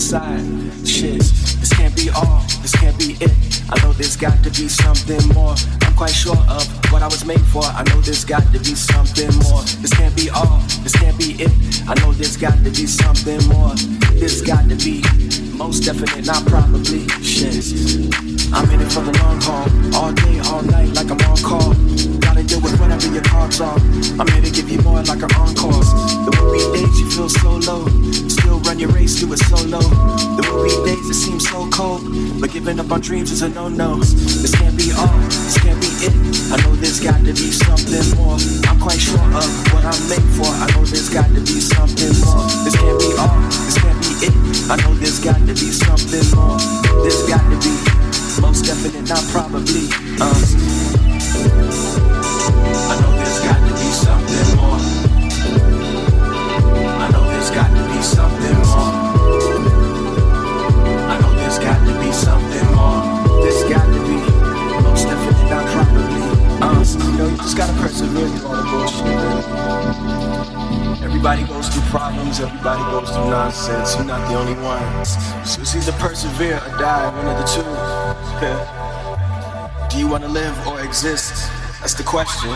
Inside. Shit, this can't be all, this can't be it. I know there's got to be something more. I'm quite sure of what I was made for. I know there's got to be something more. This can't be all, this can't be it. I know there's got to be something more. There's got to be most definite, not probably. Dreams is a no-no. This can't be all, this can't be it. I know there's got to be something more. I'm quite sure of what I'm made for. Persevere or die. One of the two. Yeah. Do you want to live or exist? That's the question.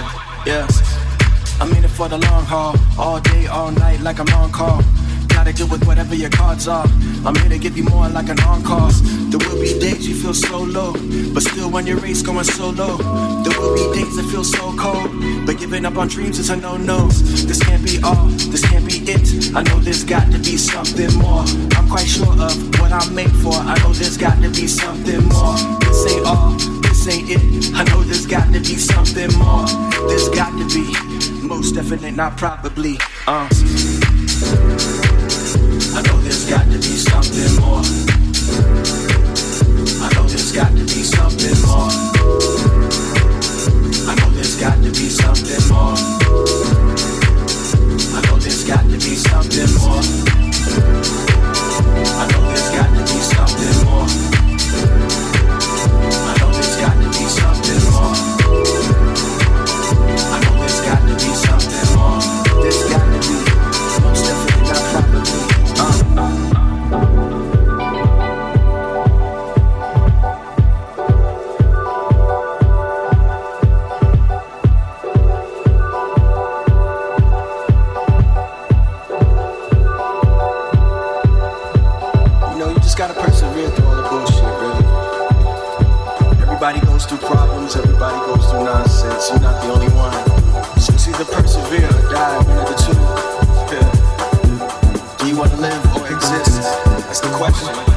Yeah. I'm in it for the long haul, all day, all night, like I'm on call. Gotta deal with whatever your cards are. I'm here to give you more like an encore. There will be days you feel so low, but still when your race going solo. There will be days that feel so cold, but giving up on dreams is a no-no. This can't be all, this can't be it. I know there's got to be something more. I'm quite sure of what I'm made for. I know there's got to be something more. This ain't all, this ain't it. I know there's got to be something more. There's got to be, most definitely, not probably. Uh. I know there's got to be something more. Got to be something more. I know there's got to be something more. I know there's got to be something more. I know there's got to be something more. I know there's got to be something more. I know there's got to be something more. Just gotta persevere through all the bullshit, really. Everybody goes through problems, everybody goes through nonsense. You're not the only one. So it's either persevere or die, one of the two. Yeah. Do you wanna live or exist? That's the question.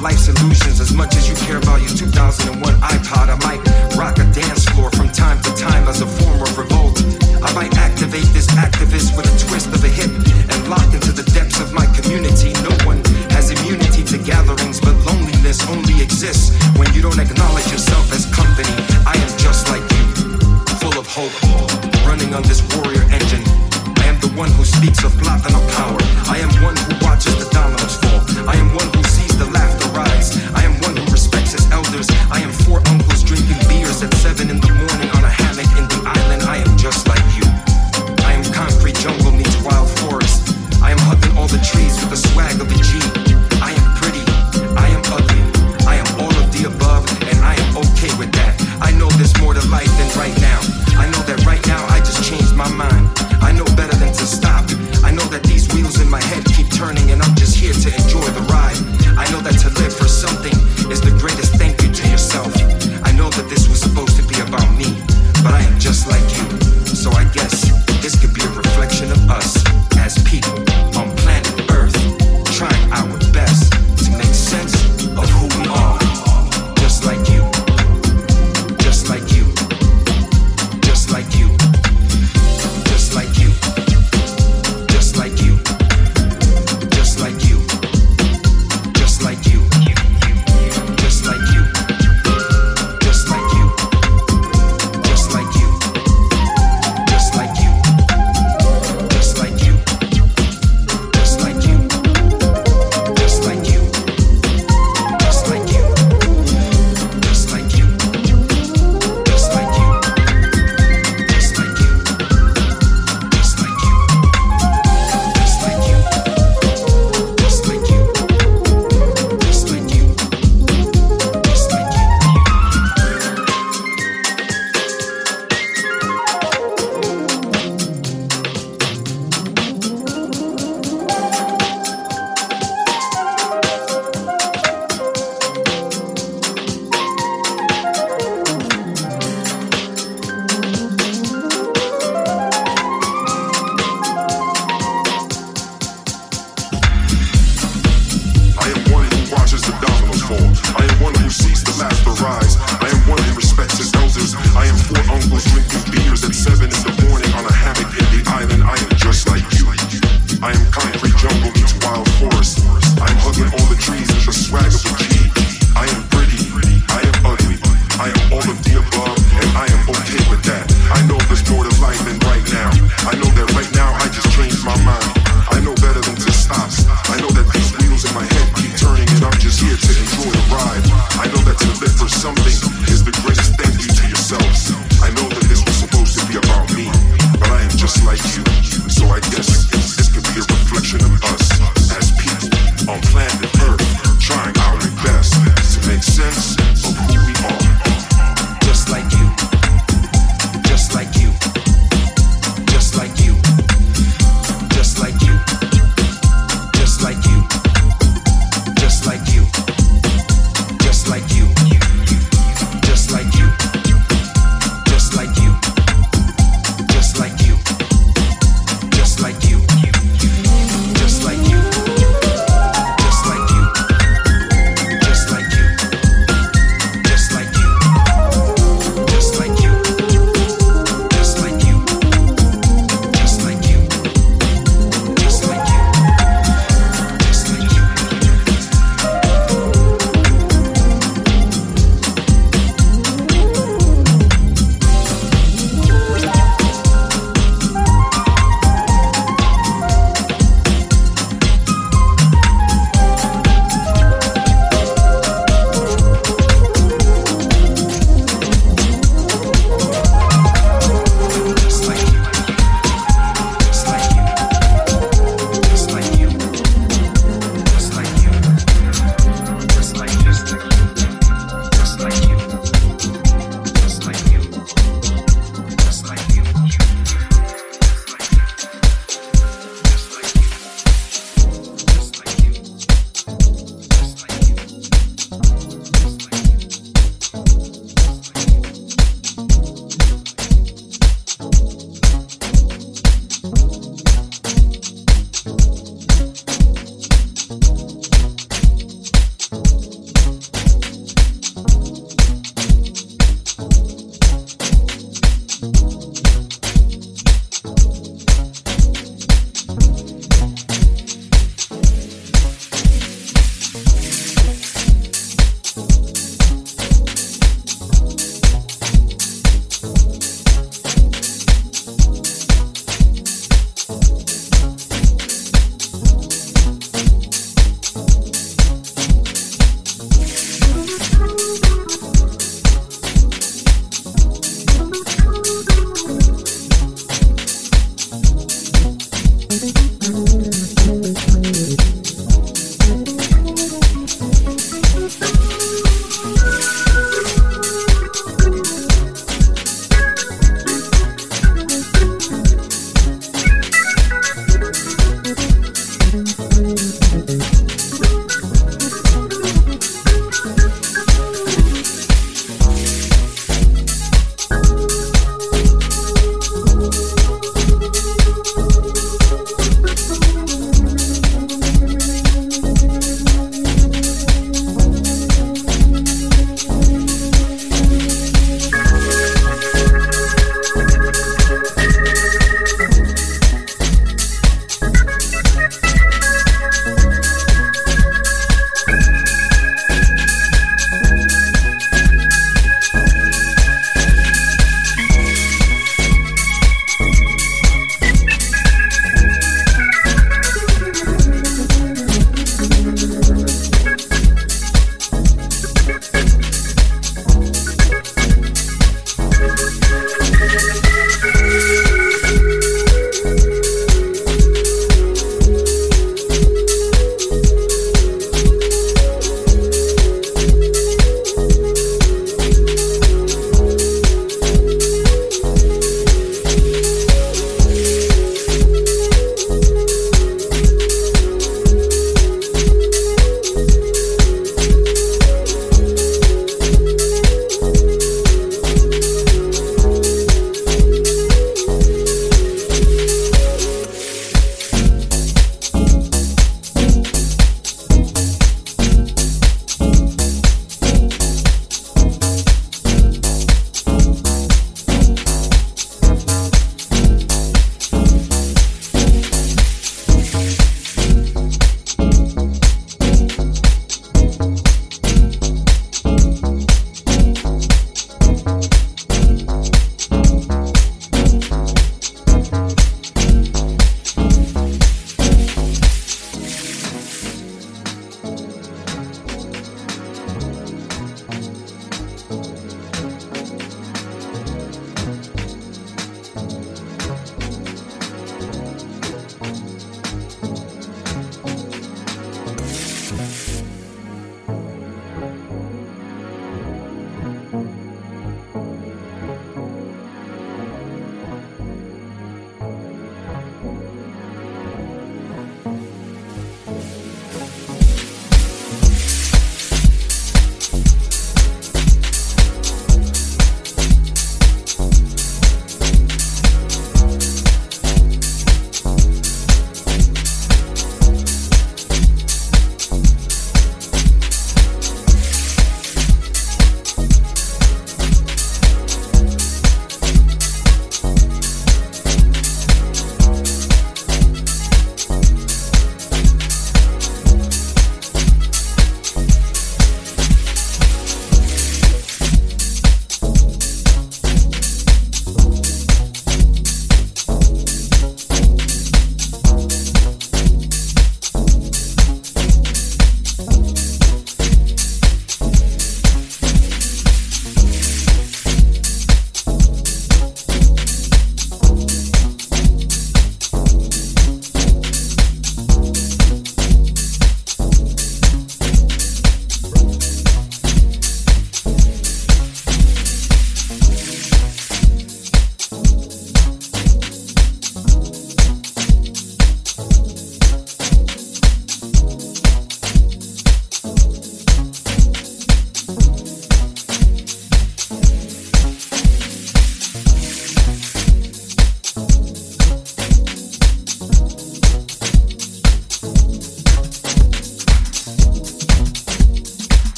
life's illusions as much as you care about your 2001 iPod. I might rock a dance floor from time to time as a form of revolt. I might activate this activist with a twist of a hip and lock into the depths of my community. No one has immunity to gatherings, but loneliness only exists when you don't acknowledge yourself as company. I am just like you, full of hope, running on this warrior engine I am the one who speaks of platinum power. I am one who watches the dominoes fall. I am one who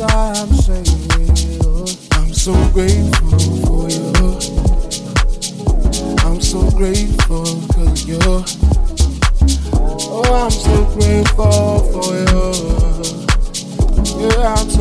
I'm saying I'm so grateful for you. I'm so grateful cause you. Oh, I'm so grateful for you. Yeah, I'm so